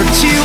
from here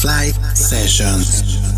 Flight Sessions.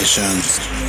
Sessions.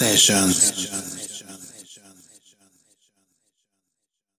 Sessions.